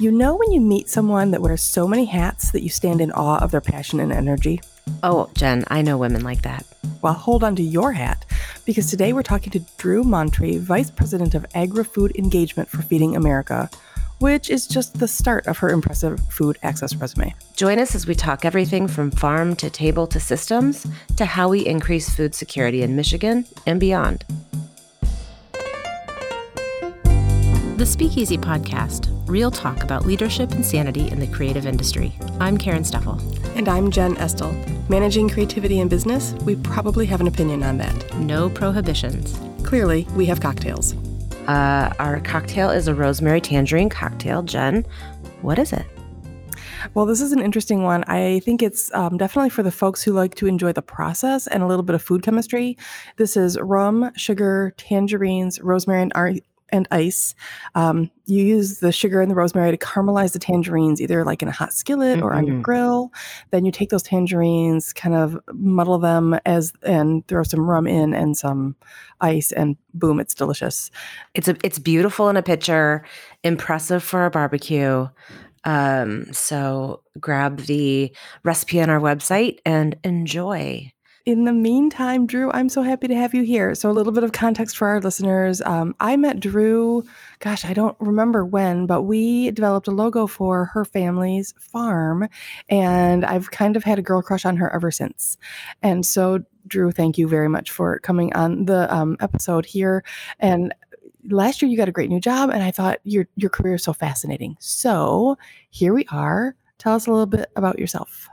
You know when you meet someone that wears so many hats that you stand in awe of their passion and energy? Oh, Jen, I know women like that. Well, hold on to your hat because today we're talking to Dru Montri, Vice President of Agri Food Engagement for Feeding America, which is just the start of her impressive food access resume. Join us as we talk everything from farm to table to systems to how we increase food security in Michigan and beyond. The Speakeasy Podcast, real talk about leadership and sanity in the creative industry. I'm Karen Steffel. And I'm Jen Estel. Managing creativity in business, we probably have an opinion on that. No prohibitions. Clearly, we have cocktails. Uh, our cocktail is a rosemary tangerine cocktail. Jen, what is it? Well, this is an interesting one. I think it's um, definitely for the folks who like to enjoy the process and a little bit of food chemistry. This is rum, sugar, tangerines, rosemary, and ar- and ice. Um, you use the sugar and the rosemary to caramelize the tangerines, either like in a hot skillet mm-hmm. or on your mm-hmm. grill. Then you take those tangerines, kind of muddle them as and throw some rum in and some ice, and boom, it's delicious. It's a it's beautiful in a picture, impressive for a barbecue. Um, so grab the recipe on our website and enjoy in the meantime, Dru, I'm so happy to have you here. So, a little bit of context for our listeners. Um, I met Dru, gosh, I don't remember when, but we developed a logo for her family's farm. And I've kind of had a girl crush on her ever since. And so, Dru, thank you very much for coming on the um, episode here. And last year you got a great new job, and I thought your your career is so fascinating. So here we are. Tell us a little bit about yourself.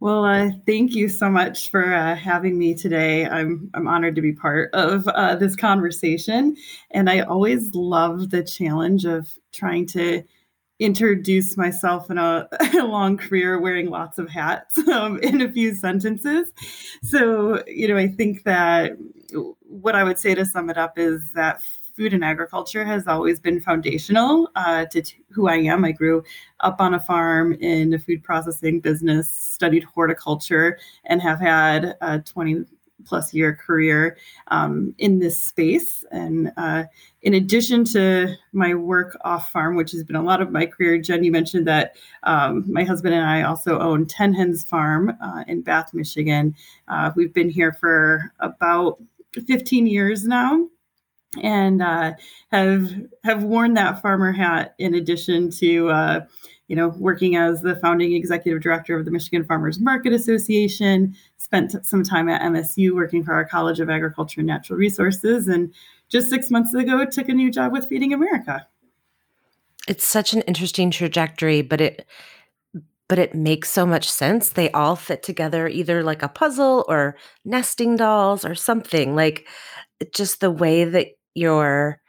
Well, uh, thank you so much for uh, having me today. I'm I'm honored to be part of uh, this conversation, and I always love the challenge of trying to introduce myself in a, a long career wearing lots of hats um, in a few sentences. So, you know, I think that what I would say to sum it up is that food and agriculture has always been foundational uh, to t- who I am. I grew up on a farm in a food processing business, studied horticulture, and have had a 20 plus year career um, in this space. And uh, in addition to my work off farm, which has been a lot of my career, Jen, you mentioned that um, my husband and I also own 10 Hens Farm uh, in Bath, Michigan. Uh, we've been here for about 15 years now and uh, have have worn that farmer hat in addition to uh, you know working as the founding executive director of the Michigan Farmers Market Association. Spent some time at MSU working for our College of Agriculture and Natural Resources, and just six months ago took a new job with Feeding America. It's such an interesting trajectory, but it but it makes so much sense. They all fit together either like a puzzle or nesting dolls or something. Like just the way that your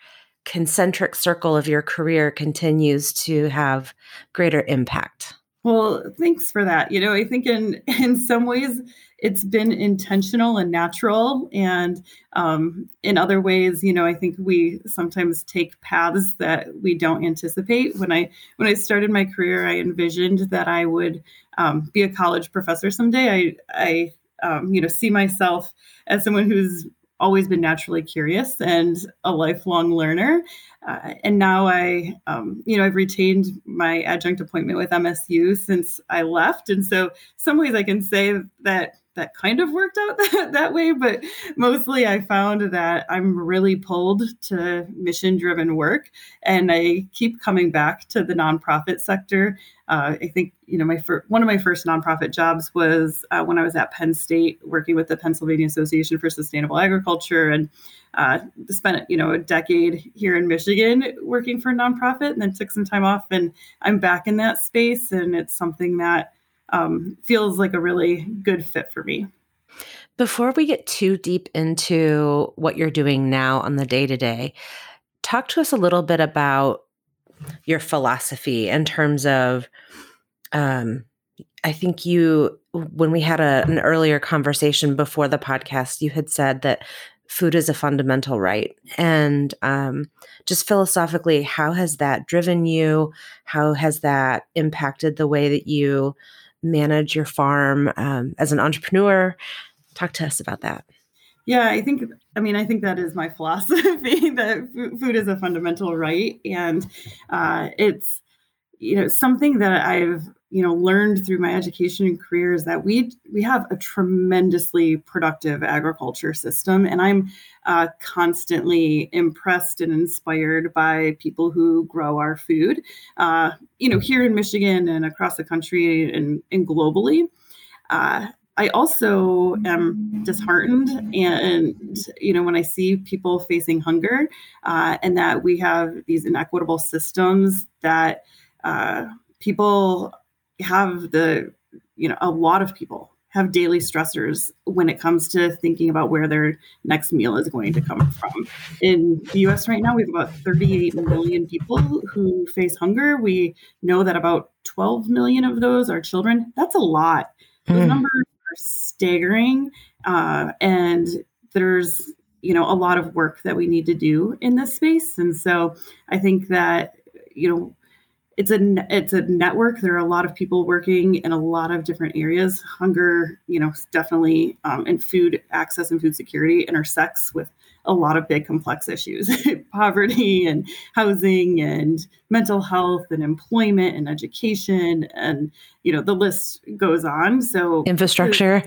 concentric circle of your career continues to have greater impact. Well, thanks for that. You know, I think in in some ways it's been intentional and natural, and um, in other ways, you know, I think we sometimes take paths that we don't anticipate. When I when I started my career, I envisioned that I would um, be a college professor someday. I I um, you know see myself as someone who's always been naturally curious and a lifelong learner. Uh, and now I, um, you know, I've retained my adjunct appointment with MSU since I left. And so, some ways I can say that that kind of worked out that, that way, but mostly I found that I'm really pulled to mission driven work and I keep coming back to the nonprofit sector. Uh, I think, you know, my fir- one of my first nonprofit jobs was uh, when I was at Penn State working with the Pennsylvania Association for Sustainable Agriculture and uh, spent, you know, a decade here in Michigan working for a nonprofit and then took some time off and I'm back in that space and it's something that um, feels like a really good fit for me. Before we get too deep into what you're doing now on the day to day, talk to us a little bit about your philosophy in terms of. Um, I think you, when we had a, an earlier conversation before the podcast, you had said that food is a fundamental right. And um, just philosophically, how has that driven you? How has that impacted the way that you manage your farm um, as an entrepreneur. Talk to us about that. Yeah, I think, I mean, I think that is my philosophy that food is a fundamental right. And uh, it's, you know something that I've you know learned through my education and career is that we we have a tremendously productive agriculture system. And i'm uh, constantly impressed and inspired by people who grow our food uh, you know here in michigan and across the country and, and globally. Uh, I also am disheartened, and you know when I see people facing hunger, uh, and that we have these inequitable systems that uh, people have the you know a lot of people have daily stressors when it comes to thinking about where their next meal is going to come from. In the US right now, we have about 38 million people who face hunger. We know that about 12 million of those are children. That's a lot. Those mm. numbers are staggering. Uh, and there's, you know, a lot of work that we need to do in this space. And so I think that, you know, it's a it's a network. There are a lot of people working in a lot of different areas. Hunger, you know, definitely, um, and food access and food security intersects with a lot of big complex issues poverty and housing and mental health and employment and education and you know the list goes on so infrastructure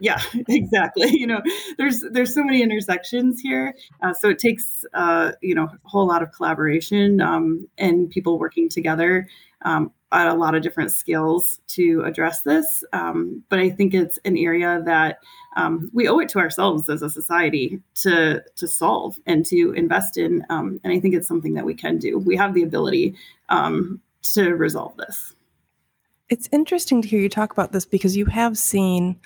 yeah exactly you know there's there's so many intersections here uh, so it takes uh, you know a whole lot of collaboration um, and people working together um, at a lot of different skills to address this um, but i think it's an area that um, we owe it to ourselves as a society to to solve and to invest in um, and i think it's something that we can do. We have the ability um, to resolve this. It's interesting to hear you talk about this because you have seen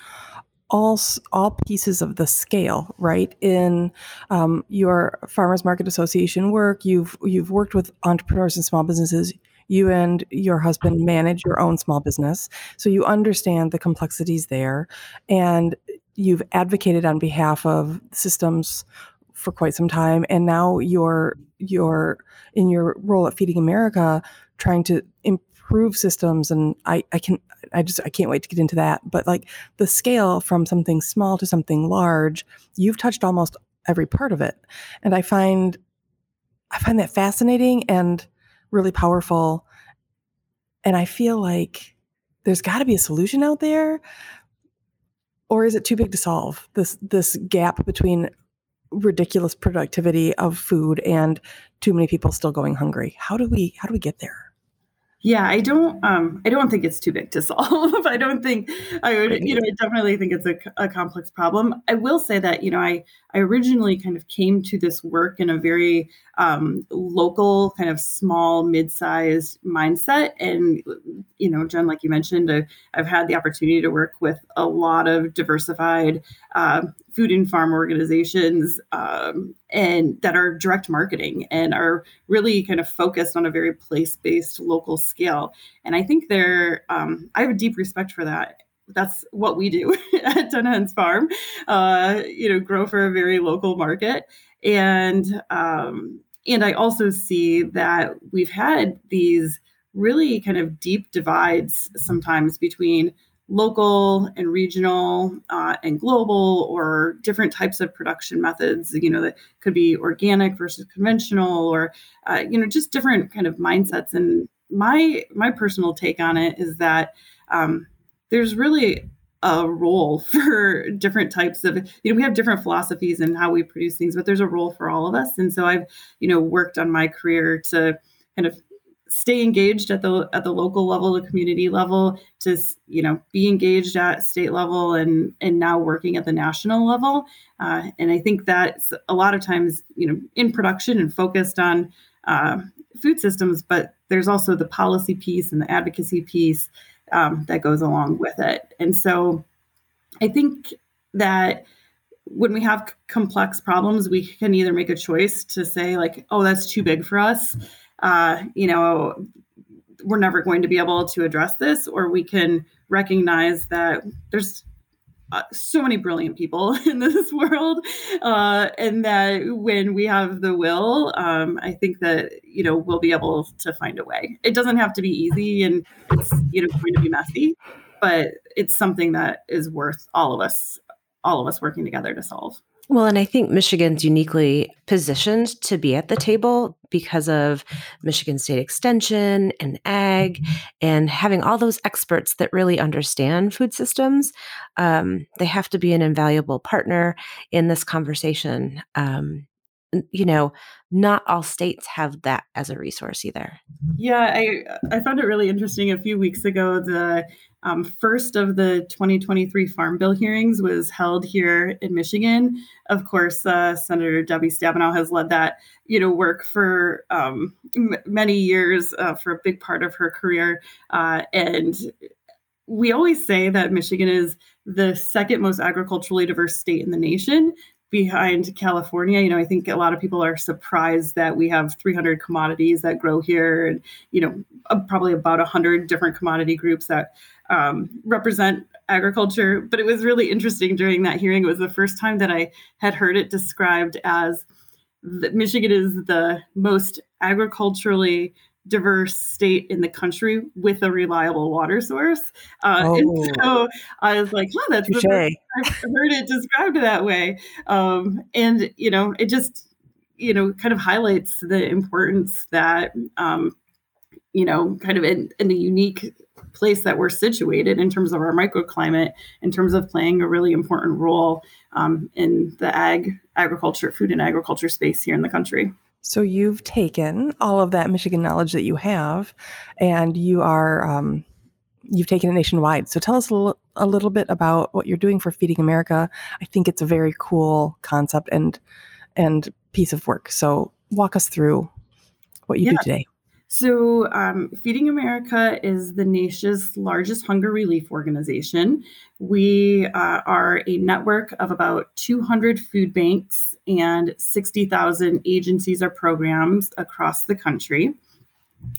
all all pieces of the scale, right? In um, your farmers market association work, you've you've worked with entrepreneurs and small businesses. You and your husband manage your own small business, so you understand the complexities there, and you've advocated on behalf of systems for quite some time. And now you're you're in your role at Feeding America, trying to improve systems and I, I can I just I can't wait to get into that. But like the scale from something small to something large, you've touched almost every part of it. And I find I find that fascinating and really powerful. And I feel like there's got to be a solution out there. Or is it too big to solve this this gap between ridiculous productivity of food and too many people still going hungry? How do we how do we get there? Yeah, I don't. Um, I don't think it's too big to solve. I don't think I would. You know, I definitely think it's a, a complex problem. I will say that you know, I I originally kind of came to this work in a very um, local, kind of small, mid-sized mindset. And you know, Jen, like you mentioned, I, have had the opportunity to work with a lot of diversified uh, food and farm organizations, um, and that are direct marketing and are really kind of focused on a very place-based local scale. And I think they're, um, I have a deep respect for that that's what we do at Ten Farm. Uh, you know, grow for a very local market, and um, and I also see that we've had these really kind of deep divides sometimes between local and regional uh, and global or different types of production methods you know that could be organic versus conventional or uh, you know just different kind of mindsets. And my my personal take on it is that um, there's really a role for different types of you know we have different philosophies and how we produce things but there's a role for all of us. And so i've you know worked on my career to kind of stay engaged at the at the local level the community level to you know be engaged at state level and and now working at the national level uh, and i think that's a lot of times you know in production and focused on uh, food systems but there's also the policy piece and the advocacy piece um, that goes along with it. And so I think that when we have complex problems, we can either make a choice to say, like, oh, that's too big for us. Uh, you know, we're never going to be able to address this, or we can recognize that there's uh, so many brilliant people in this world uh, and that when we have the will um, i think that you know we'll be able to find a way. It doesn't have to be easy and it's you know going to be messy but it's something that is worth all of us all of us working together to solve Well, and I think Michigan's uniquely positioned to be at the table because of Michigan State Extension and ag and having all those experts that really understand food systems. Um, they have to be an invaluable partner in this conversation. Um, you know, not all states have that as a resource either. Yeah, I I found it really interesting. A few weeks ago, the um, first of the 2023 Farm Bill hearings was held here in Michigan. Of course, uh, Senator Debbie Stabenow has led that, you know, work for um, m- many years, uh, for a big part of her career, uh, and we always say that Michigan is the second most agriculturally diverse state in the nation behind California. You know, I think a lot of people are surprised that we have 300 commodities that grow here and, you know, probably about 100 different commodity groups that um, represent agriculture. But it was really interesting during that hearing. It was the first time that I had heard it described as that Michigan is the most agriculturally diverse state in the country with a reliable water source. Uh, oh. And so I was like, oh, that's the I've heard it described that way. Um, and, you know, it just, you know, kind of highlights the importance that, um, you know, kind of in, in the unique place that we're situated in terms of our microclimate, in terms of playing a really important role um, in the ag, agriculture, food and agriculture space here in the country. So you've taken all of that Michigan knowledge that you have, and you are um, you've taken it nationwide. So tell us a little, a little bit about what you're doing for Feeding America. I think it's a very cool concept and and piece of work. So walk us through what you yeah. do today. So, um, Feeding America is the nation's largest hunger relief organization. We uh, are a network of about 200 food banks and 60,000 agencies or programs across the country.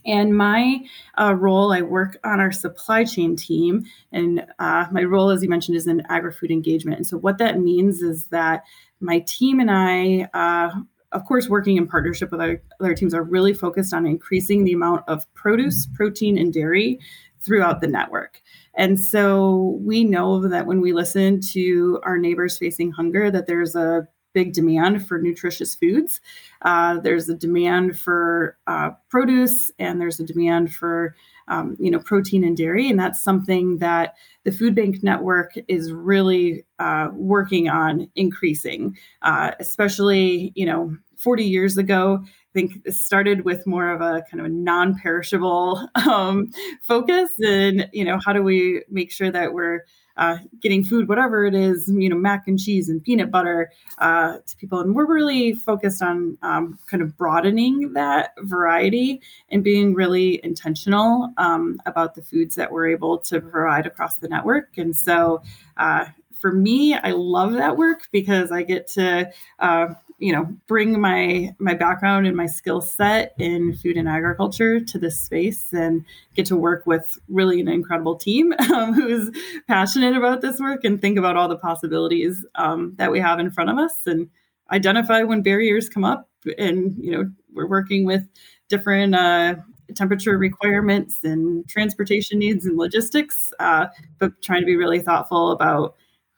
And my uh, role, I work on our supply chain team. And uh, my role, as you mentioned, is in agri food engagement. And so, what that means is that my team and I uh, of course, working in partnership with our other teams are really focused on increasing the amount of produce, protein, and dairy throughout the network. And so we know that when we listen to our neighbors facing hunger, that there's a big demand for nutritious foods. Uh, there's a demand for uh, produce, and there's a demand for um, you know protein and dairy, and that's something that the food bank network is really uh, working on increasing, uh, especially you know 40 years ago. I think it started with more of a kind of a non-perishable um, focus, and you know, how do we make sure that we're uh, getting food, whatever it is, you know, mac and cheese and peanut butter uh, to people. And we're really focused on um, kind of broadening that variety and being really intentional um, about the foods that we're able to provide across the network. And so, uh, for me, I love that work because I get to uh, you know bring my my background and my skill set in food and agriculture to this space and get to work with really an incredible team um, who's passionate about this work and think about all the possibilities um, that we have in front of us and identify when barriers come up and you know we're working with different uh, temperature requirements and transportation needs and logistics uh, but trying to be really thoughtful about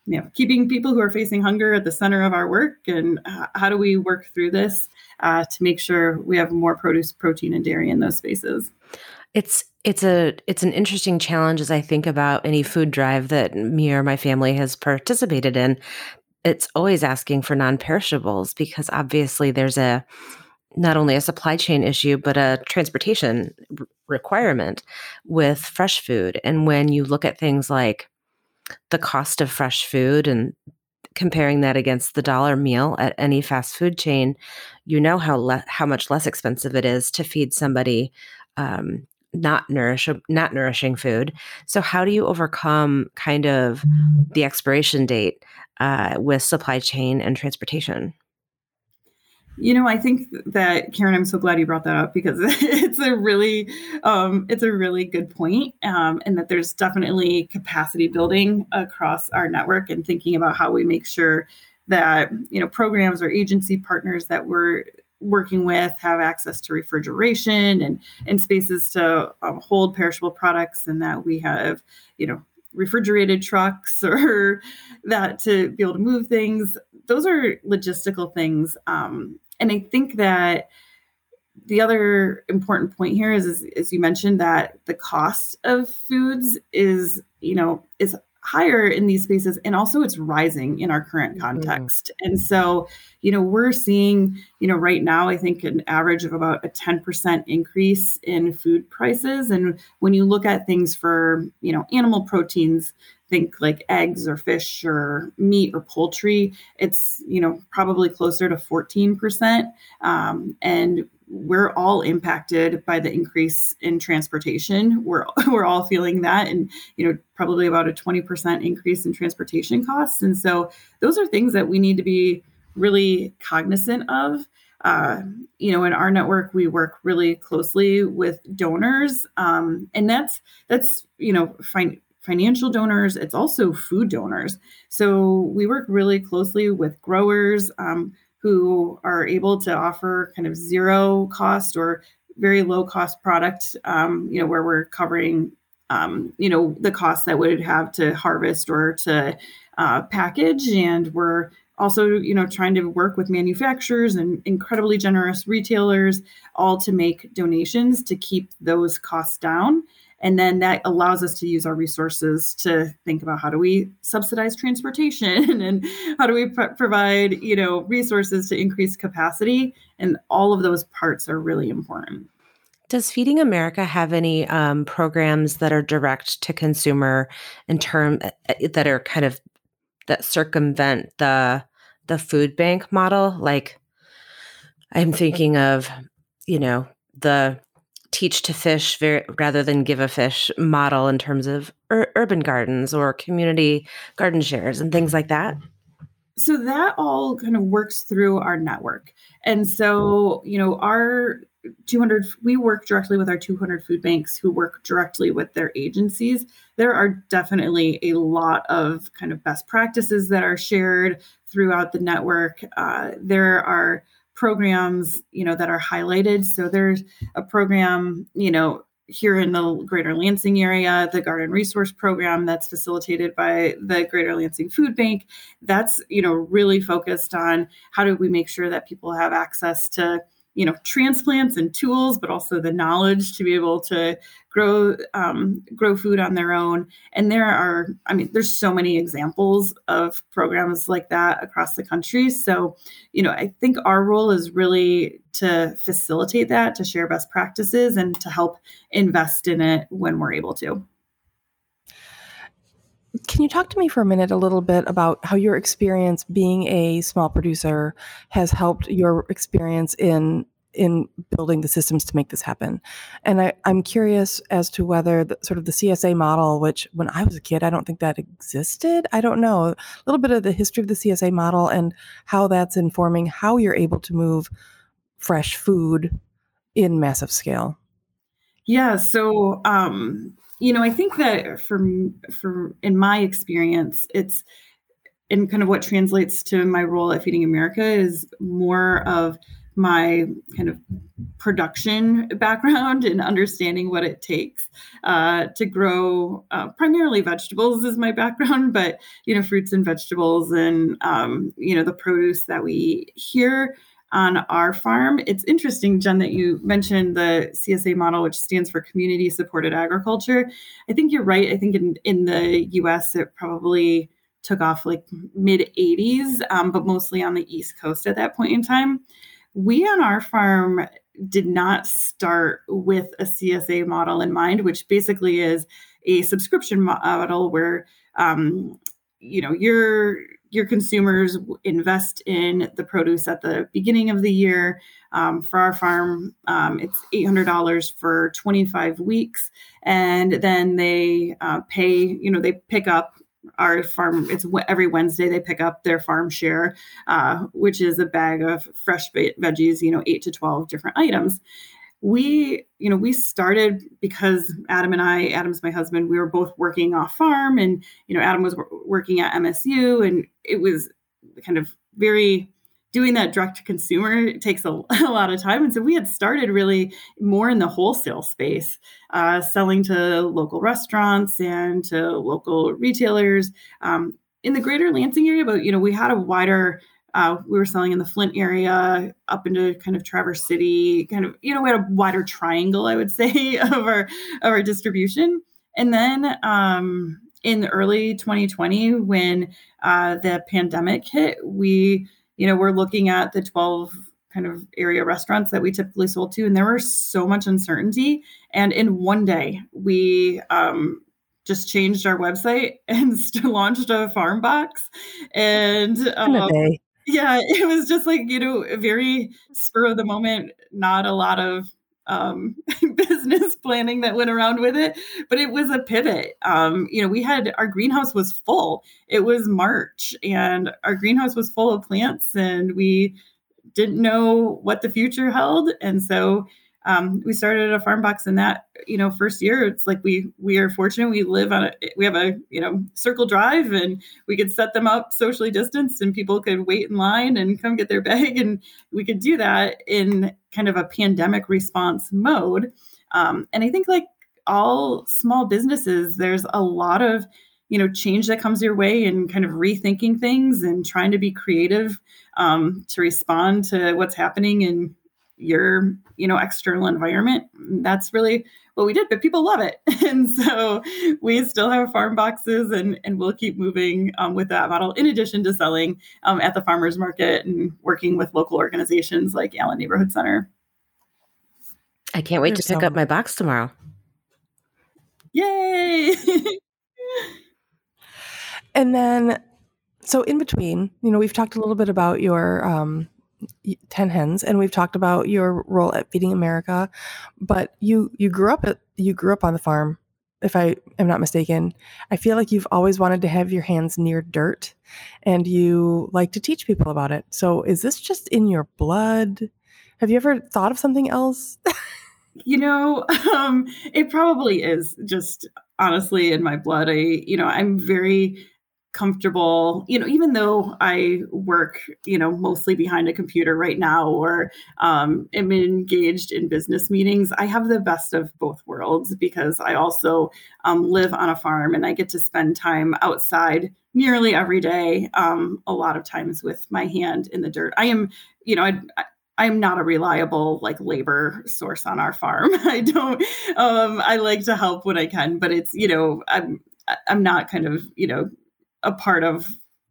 you know, keeping people who are facing hunger at the center of our work, and how do we work through this uh, to make sure we have more produce, protein, and dairy in those spaces? It's it's a it's an interesting challenge as I think about any food drive that me or my family has participated in. It's always asking for non-perishables because obviously there's a not only a supply chain issue but a transportation requirement with fresh food. And when you look at things like the cost of fresh food and comparing that against the dollar meal at any fast food chain, you know how le- how much less expensive it is to feed somebody um, not nourish not nourishing food. So how do you overcome kind of the expiration date uh, with supply chain and transportation? You know, I think that Karen, I'm so glad you brought that up because it's a really, um, it's a really good point, um, and that there's definitely capacity building across our network and thinking about how we make sure that you know programs or agency partners that we're working with have access to refrigeration and and spaces to um, hold perishable products, and that we have you know refrigerated trucks or that to be able to move things those are logistical things. Um, and I think that the other important point here is, is, as you mentioned, that the cost of foods is, you know, is higher in these spaces and also it's rising in our current mm-hmm. context mm-hmm. and so you know we're seeing you know right now i think an average of about a 10% increase in food prices and when you look at things for you know animal proteins think like eggs or fish or meat or poultry it's you know probably closer to 14% um, and we're all impacted by the increase in transportation. We're we're all feeling that, and you know probably about a twenty percent increase in transportation costs. And so those are things that we need to be really cognizant of. Uh, you know, in our network, we work really closely with donors, um, and that's that's you know fin- financial donors. It's also food donors. So we work really closely with growers. Um, who are able to offer kind of zero cost or very low cost product, um, you know, where we're covering, um, you know, the costs that would have to harvest or to uh, package. And we're also, you know, trying to work with manufacturers and incredibly generous retailers, all to make donations to keep those costs down and then that allows us to use our resources to think about how do we subsidize transportation and how do we pr- provide you know resources to increase capacity. And all of those parts are really important. Does feeding america have any um, programs that are direct to consumer in term uh, uh, that are kind of that circumvent the the food bank model? Like i'm thinking of you know the teach to fish rather than give a fish model in terms of ur- urban gardens or community garden shares and things like that? So that all kind of works through our network. And so, you know, our 200 we work directly with our 200 food banks who work directly with their agencies there are definitely a lot of kind of best practices that are shared throughout the network uh, there are programs, you know, that are highlighted. So there's a program, you know, here in the greater Lansing area, the Garden Resource Program that's facilitated by the Greater Lansing Food Bank. That's, you know, really focused on how do we make sure that people have access to you know transplants and tools but also the knowledge to be able to grow um, grow food on their own. And there are i mean there's so many examples of programs like that across the country. So you know i think our role is really to facilitate that to share best practices and to help invest in it when we're able to can you talk to me for a minute a little bit about how your experience being a small producer has helped your experience in in building the systems to make this happen? And I, am curious as to whether the, sort of the CSA model, which when I was a kid, I don't think that existed. I don't know a little bit of the history of the CSA model and how that's informing how you're able to move fresh food in massive scale. Yeah. So um, you know, I think that for for in my experience, it's and kind of what translates to my role at Feeding America is more of my kind of production background and understanding what it takes uh, to grow uh, primarily vegetables is my background but you know fruits and vegetables and um, you know the produce that we hear on our farm. It's interesting, Jen, that you mentioned the CSA model, which stands for Community Supported Agriculture. I think you're right. I think in, in the US, it probably took off like mid 80s, um, but mostly on the East Coast at that point in time. We on our farm did not start with a CSA model in mind, which basically is a subscription model where um, you know you're your consumers invest in the produce at the beginning of the year. Um, for our farm, um, it's $800 for 25 weeks. And then they uh, pay, you know, they pick up our farm. It's every Wednesday they pick up their farm share, uh, which is a bag of fresh veggies, you know, eight to 12 different items we you know we started because adam and i adam's my husband we were both working off farm and you know adam was working at msu and it was kind of very doing that direct to consumer takes a, a, lot of time. And so we had started really more in the wholesale space uh, selling to local restaurants and to local retailers um, in the greater lansing area but you know we had a wider uh, we were selling in the Flint area, up into kind of Traverse City, kind of you know we had a wider triangle, I would say, of our of our distribution. And then um, in early 2020, when uh, the pandemic hit, we you know we're looking at the 12 kind of area restaurants that we typically sold to, and there was so much uncertainty. And in one day, we um, just changed our website and launched a farm box. And um, yeah, it was just like you know, very spur of the moment. Not a lot of um, business planning that went around with it, but it was a pivot. Um, you know, we had our greenhouse was full. It was March, and our greenhouse was full of plants, and we didn't know what the future held, and so um, we started a farm box in that you know first year. It's like we we are fortunate. We live on a we have a you know circle drive and we could set them up socially distanced and people could wait in line and come get their bag and we could do that in kind of a pandemic response mode. Um, and i think like all small businesses there's a lot of you know change that comes your way and kind of rethinking things and trying to be creative um, to respond to what's happening in your you know external environment that's really what we did but people love it. And so we still have farm boxes and and we'll keep moving um, with that model in addition to selling um, at the farmers market and working with local organizations like allen neighborhood center. I can't wait You're to pick so- up my box tomorrow. Yay! And then so in between you know we've talked a little bit about your um, 10 hens and we've talked about your role at feeding america but you you grew up at you grew up on the farm if i am not mistaken. I feel like you've always wanted to have your hands near dirt and you like to teach people about it. So is this just in your blood? Have you ever thought of something else? You know um, it probably is just honestly in my blood. I you know i'm very comfortable you know even though i work you know mostly behind a computer right now or um, am engaged in business meetings i have the best of both worlds because i also um, live on a farm and i get to spend time outside nearly every day um, a lot of times with my hand in the dirt i am you know I, I I'm not a reliable like labor source on our farm. I don't um I like to help when I can, but it's, you know, I'm I'm not kind of, you know, a part of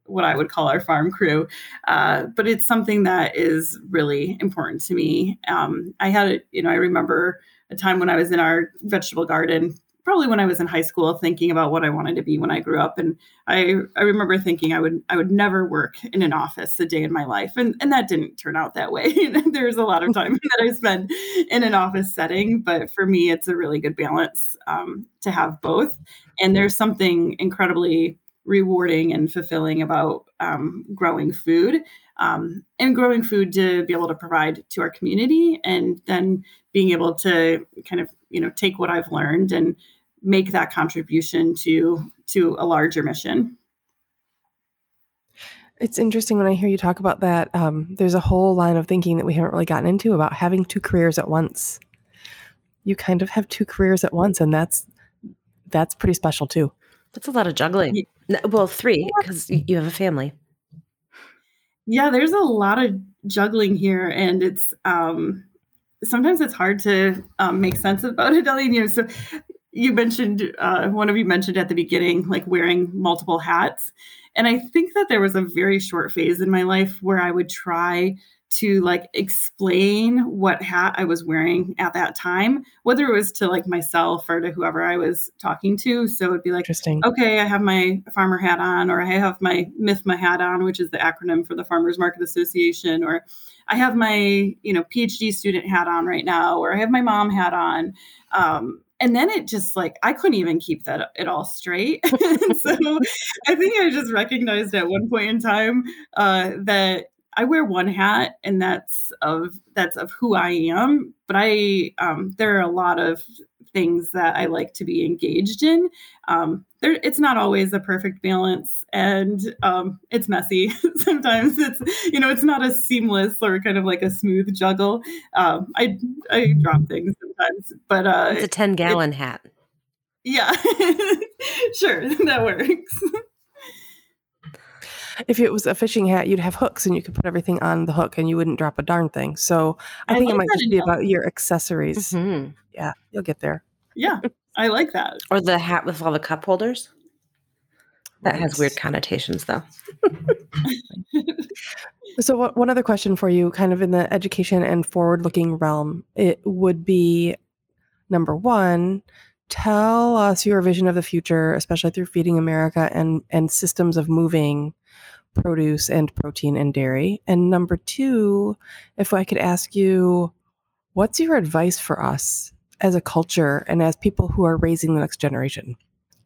what I would call our farm crew. Uh, but it's something that is really important to me. Um, I had, you know, I remember a time when I was in our vegetable garden, probably when I was in high school, thinking about what I wanted to be when I grew up. And I, I remember thinking I would, I would never work in an office a day in my life. And, and that didn't turn out that way. There's a lot of time that I spend in an office setting, but for me, it's a really good balance um, to have both. And there's something incredibly rewarding and fulfilling about um, growing food um, and growing food to be able to provide to our community and then being able to kind of you know take what i've learned and make that contribution to to a larger mission. It's interesting when i hear you talk about that um, there's a whole line of thinking that we haven't really gotten into about having two careers at once. You kind of have two careers at once and that's that's pretty special too that's a lot of juggling. Well, three because you have a family. Yeah, there's a lot of juggling here, and it's um, sometimes it's hard to um, make sense about it. You know, so you mentioned uh, one of you mentioned at the beginning, like wearing multiple hats, and I think that there was a very short phase in my life where I would try to like explain what hat I was wearing at that time, whether it was to like myself or to whoever I was talking to. So it'd be like, Interesting. okay, I have my farmer hat on, or I have my MIFMA hat on, which is the acronym for the Farmers Market Association, or I have my, you know, PhD student hat on right now, or I have my mom hat on. Um, and then it just like I couldn't even keep that it all straight. so I think I just recognized at one point in time uh, that I wear one hat, and that's of that's of who I am. But I um, there are a lot of things that I like to be engaged in. Um, there, it's not always a perfect balance, and um, it's messy. Sometimes it's you know it's not a seamless or kind of like a smooth juggle. Um, I I drop things sometimes, but uh, it's a ten gallon it, hat. Yeah, sure, that works. If it was a fishing hat, you'd have hooks and you could put everything on the hook and you wouldn't drop a darn thing. So I, I think it might just be about your accessories. Mhm. Yeah, you'll get there. Yeah, I like that. Or the hat with all the cup holders. That has weird connotations, though. So, what, one other question for you, kind of in the education and forward looking realm, it would be number one, tell us your vision of the future, especially through Feeding America and, and systems of moving produce and protein and dairy. And number two, if I could ask you, what's your advice for us as a culture and as people who are raising the next generation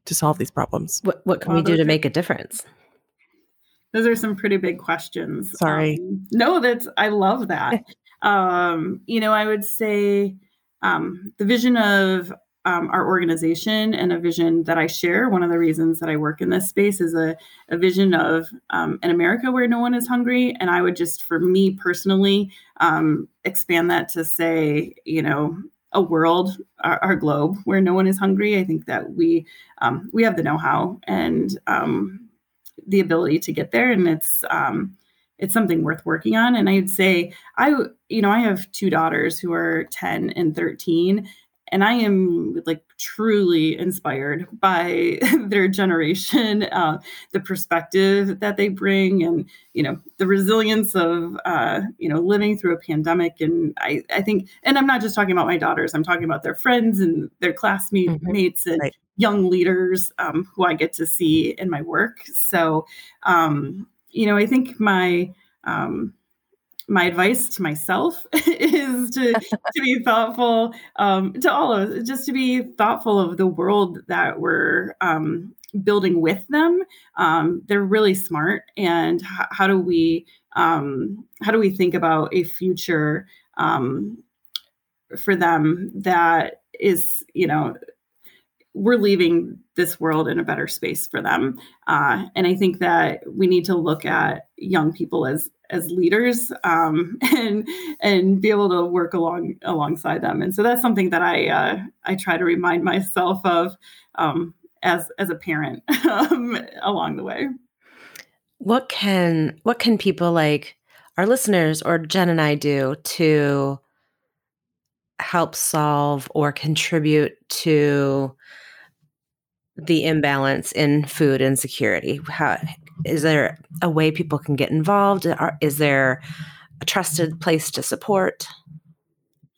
to solve these problems? What, what can Wow, we do to make a difference? Those are some pretty big questions. Sorry. Um, no, that's I love that. um, you know, I would say um, the vision of um, our organization and a vision that I share. One of the reasons that I work in this space is a, a vision of um, an America where no one is hungry. And I would just, for me personally, um, expand that to say, you know, a world, our, our globe where no one is hungry. I think that we um, we have the know-how and um, the ability to get there, and it's um, it's something worth working on. And I'd say I, you know, I have two daughters who are ten and thirteen, and I am like truly inspired by their generation, uh, the perspective that they bring, and you know the resilience of uh, you know living through a pandemic. And I, I think, and I'm not just talking about my daughters; I'm talking about their friends and their classmates Mhm. and Right. young leaders um, who I get to see in my work. So, um, you know, I think my um, my advice to myself is to to be thoughtful um, to all of us, just to be thoughtful of the world that we're um, building with them. Um, they're really smart, and h- how do we um, how do we think about a future um, for them that is you know we're leaving this world in a better space for them. Uh, and i think that we need to look at young people as as leaders um, and and be able to work along alongside them. And so that's something that i uh, i try to remind myself of um, as as a parent um, along the way. What can what can people like our listeners or Jen and I do to help solve or contribute to the imbalance in food insecurity? How is there a way people can get involved? Is there a trusted place to support?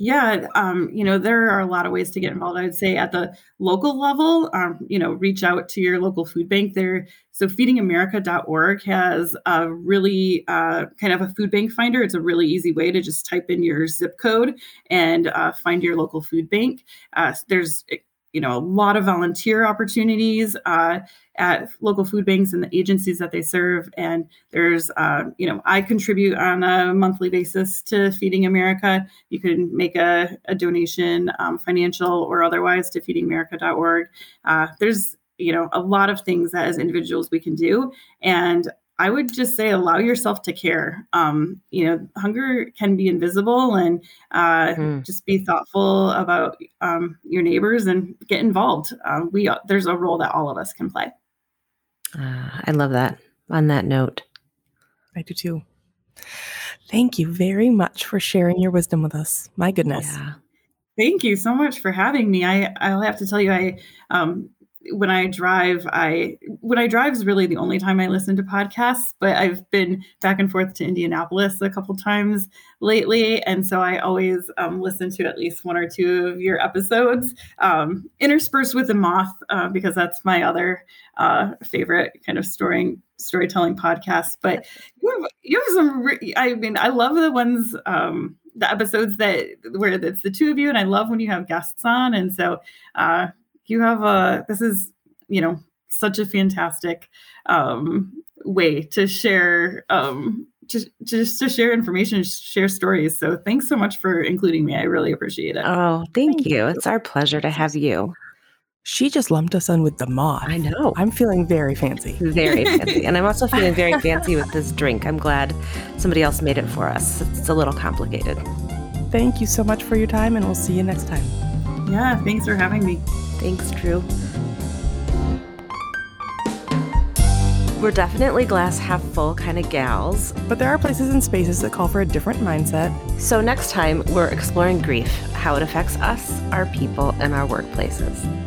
Yeah, um, you know, there are a lot of ways to get involved. I would say at the local level, um, you know, reach out to your local food bank there. So feedingamerica.org has a really uh, kind of a food bank finder. It's a really easy way to just type in your zip code and uh, find your local food bank. Uh, there's you know a lot of volunteer opportunities uh, at local food banks and the agencies that they serve. And there's uh, you know i contribute on a monthly basis to feeding america. You can make a, a donation um, financial or otherwise to feedingamerica.org uh, there's you know a lot of things that as individuals we can do. And i would just say allow yourself to care um, you know hunger can be invisible and uh, Mhm. just be thoughtful about um, your neighbors and get involved uh, we there's a role that all of us can play Uh, I love that. On that note, I do too. Thank you very much for sharing your wisdom with us. My goodness. yeah. Thank you so much for having me. I I'll have to tell you, I um, when I drive, I when I drive is really the only time I listen to podcasts. But I've been back and forth to Indianapolis a couple times lately, and so I always um, listen to at least one or two of your episodes, um, interspersed with the Moth, uh, because that's my other uh, favorite kind of story storytelling podcast. But you have, you have some. Re- I mean, I love the ones. Um, the episodes that where it's the two of you and i love when you have guests on and so uh you have a this is you know such a fantastic um way to share um just just to share information share stories so thanks so much for including me i really appreciate it Oh, thank, Thank you. you. It's our pleasure to have you. She just lumped us in with the moth. I know. I'm feeling very fancy. Very fancy. And I'm also feeling very fancy with this drink. I'm glad somebody else made it for us. It's a little complicated. Thank you so much for your time, and we'll see you next time. Yeah thanks for having me Thanks, Dru. We're definitely glass half full kind of gals. But there are places and spaces that call for a different mindset. So next time, we're exploring grief, how it affects us, our people, and our workplaces.